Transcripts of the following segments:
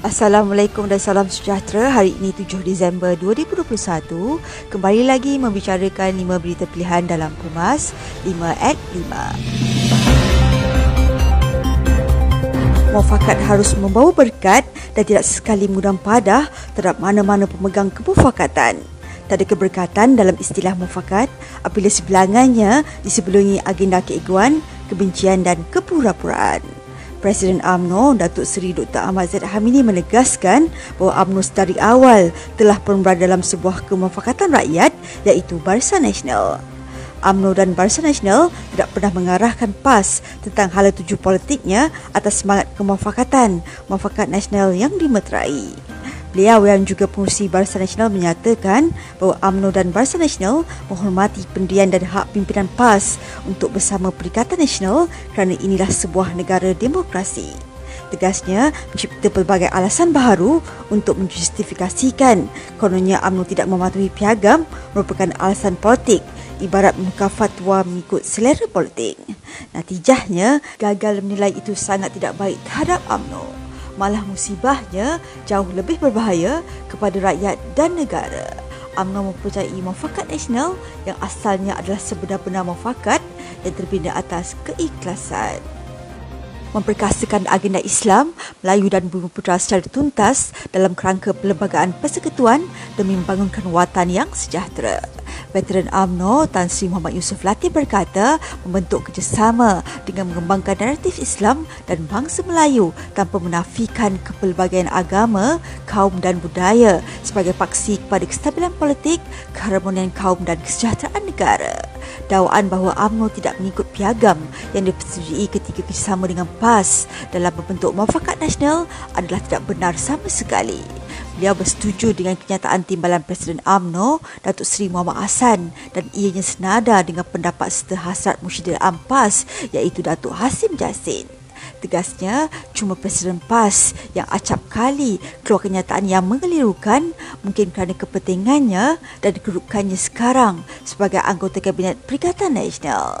Assalamualaikum dan salam sejahtera. Hari ini 7 Disember 2021. Kembali lagi membicarakan 5 berita pilihan dalam Pumas 5 at 5. Mufakat harus membawa berkat dan tidak sekali mudah padah terhadap mana-mana pemegang kemufakatan. Tak ada keberkatan dalam istilah mufakat apabila sebelangannya disebelungi agenda keegoan, kebencian dan kepura-puraan. Presiden AMNO Datuk Seri Dr. Ahmad Zaid Hamidi menegaskan bahawa AMNO dari awal telah pun berada dalam sebuah kemufakatan rakyat iaitu Barisan Nasional. AMNO dan Barisan Nasional tidak pernah mengarahkan PAS tentang hala tuju politiknya atas semangat kemufakatan mufakat nasional yang dimeterai. Beliau yang juga pengurusi Barisan Nasional menyatakan bahawa UMNO dan Barisan Nasional menghormati pendirian dan hak pimpinan PAS untuk bersama Perikatan Nasional kerana inilah sebuah negara demokrasi. Tegasnya, mencipta pelbagai alasan baharu untuk menjustifikasikan kononnya UMNO tidak mematuhi piagam merupakan alasan politik ibarat muka fatwa mengikut selera politik. Natijahnya, gagal menilai itu sangat tidak baik terhadap UMNO malah musibahnya jauh lebih berbahaya kepada rakyat dan negara. UMNO mempercayai mufakat nasional yang asalnya adalah sebenar-benar mufakat yang terbina atas keikhlasan. Memperkasakan agenda Islam, Melayu dan Bumi Putra secara tuntas dalam kerangka pelbagaan persekutuan demi membangunkan watan yang sejahtera. Veteran UMNO Tan Sri Muhammad Yusof Latif berkata membentuk kerjasama dengan mengembangkan naratif Islam dan bangsa Melayu tanpa menafikan kepelbagaian agama, kaum dan budaya sebagai paksi kepada kestabilan politik, keharmonian kaum dan kesejahteraan negara. Dakwaan bahawa UMNO tidak mengikut piagam yang dipersetujui ketika kerjasama dengan PAS dalam membentuk mufakat nasional adalah tidak benar sama sekali. Beliau bersetuju dengan kenyataan timbalan Presiden AMNO, Datuk Seri Muhammad Hassan dan ianya senada dengan pendapat serta hasrat Musyidil Ampas iaitu Datuk Hasim Jasin. Tegasnya, cuma Presiden PAS yang acap kali keluar kenyataan yang mengelirukan mungkin kerana kepentingannya dan kedudukannya sekarang sebagai anggota Kabinet Perikatan Nasional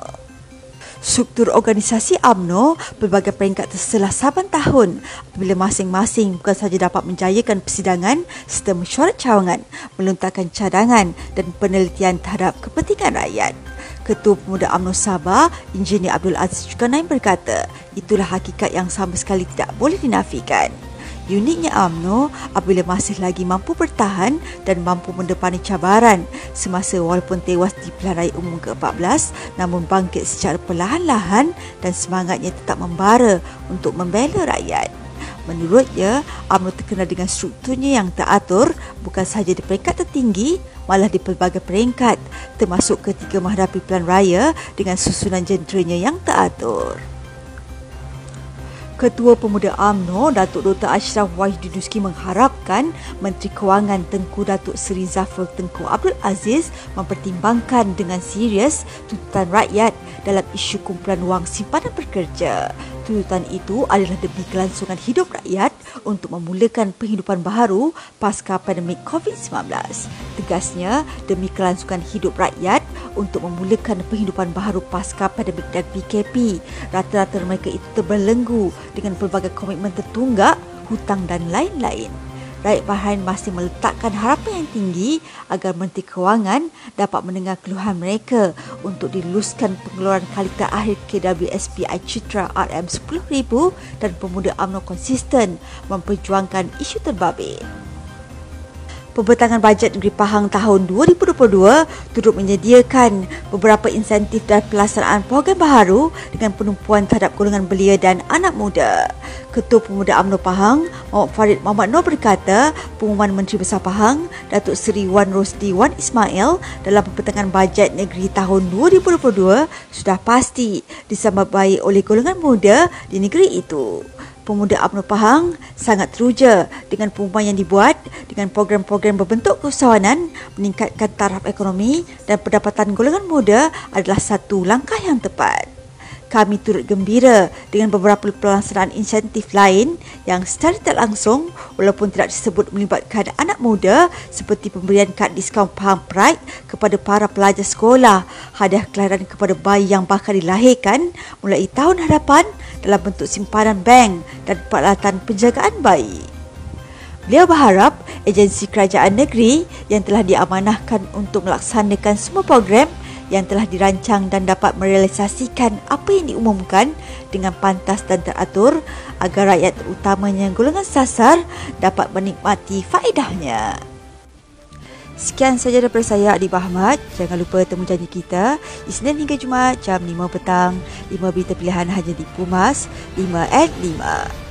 struktur organisasi AMNO berbagai peringkat terselah saban tahun apabila masing-masing bukan sahaja dapat menjayakan persidangan serta mesyuarat cawangan, melontarkan cadangan dan penelitian terhadap kepentingan rakyat. Ketua Pemuda AMNO Sabah, Engineer Abdul Aziz Jukanan berkata, itulah hakikat yang sama sekali tidak boleh dinafikan. Uniknya AMNO apabila masih lagi mampu bertahan dan mampu mendepani cabaran semasa walaupun tewas di pilihan raya umum ke-14 namun bangkit secara perlahan-lahan dan semangatnya tetap membara untuk membela rakyat. Menurutnya, AMNO terkenal dengan strukturnya yang teratur bukan sahaja di peringkat tertinggi malah di pelbagai peringkat termasuk ketika menghadapi pilihan raya dengan susunan jenderanya yang teratur. Ketua Pemuda AMNO, Datuk Dr. Ashraf Wahidudusky mengharapkan Menteri Kewangan Tengku Datuk Seri Zafrul Tengku Abdul Aziz mempertimbangkan dengan serius tuntutan rakyat dalam isu kumpulan wang simpanan pekerja. Tuntutan itu adalah demi kelangsungan hidup rakyat untuk memulakan penghidupan baharu pasca pandemik COVID-19. Tegasnya, demi kelangsungan hidup rakyat untuk memulakan penghidupan baharu pasca pandemik dan PKP, rata-rata mereka itu terbelenggu dengan pelbagai komitmen tertunggak, hutang dan lain-lain. Rakyat Bahrain masih meletakkan harapan yang tinggi agar Menteri Kewangan dapat mendengar keluhan mereka untuk diluluskan pengeluaran kali terakhir KWSPI Citra RM10,000 dan pemuda UMNO konsisten memperjuangkan isu terbabit. Pembentangan bajet Negeri Pahang tahun 2022 turut menyediakan beberapa insentif dan pelaksanaan program baharu dengan penumpuan terhadap golongan belia dan anak muda. Ketua Pemuda UMNO Pahang, Muhammad Farid Muhammad Nur berkata, pengumuman Menteri Besar Pahang, Datuk Seri Wan Rosdi Wan Ismail dalam pembentangan bajet negeri tahun 2022 sudah pasti disambut baik oleh golongan muda di negeri itu pemuda UMNO Pahang sangat teruja dengan pengumuman yang dibuat dengan program-program berbentuk keusahawanan meningkatkan taraf ekonomi dan pendapatan golongan muda adalah satu langkah yang tepat kami turut gembira dengan beberapa pelaksanaan insentif lain yang secara tidak langsung walaupun tidak disebut melibatkan anak muda seperti pemberian kad diskaun Pahang Pride kepada para pelajar sekolah, hadiah kelahiran kepada bayi yang bakal dilahirkan mulai tahun hadapan dalam bentuk simpanan bank dan peralatan penjagaan bayi. Beliau berharap agensi kerajaan negeri yang telah diamanahkan untuk melaksanakan semua program yang telah dirancang dan dapat merealisasikan apa yang diumumkan dengan pantas dan teratur agar rakyat terutamanya golongan sasar dapat menikmati faedahnya. Sekian saja daripada saya Adi Bahmat. Jangan lupa temu janji kita Isnin hingga Jumaat jam 5 petang. 5 berita pilihan hanya di Pumas 5 at 5.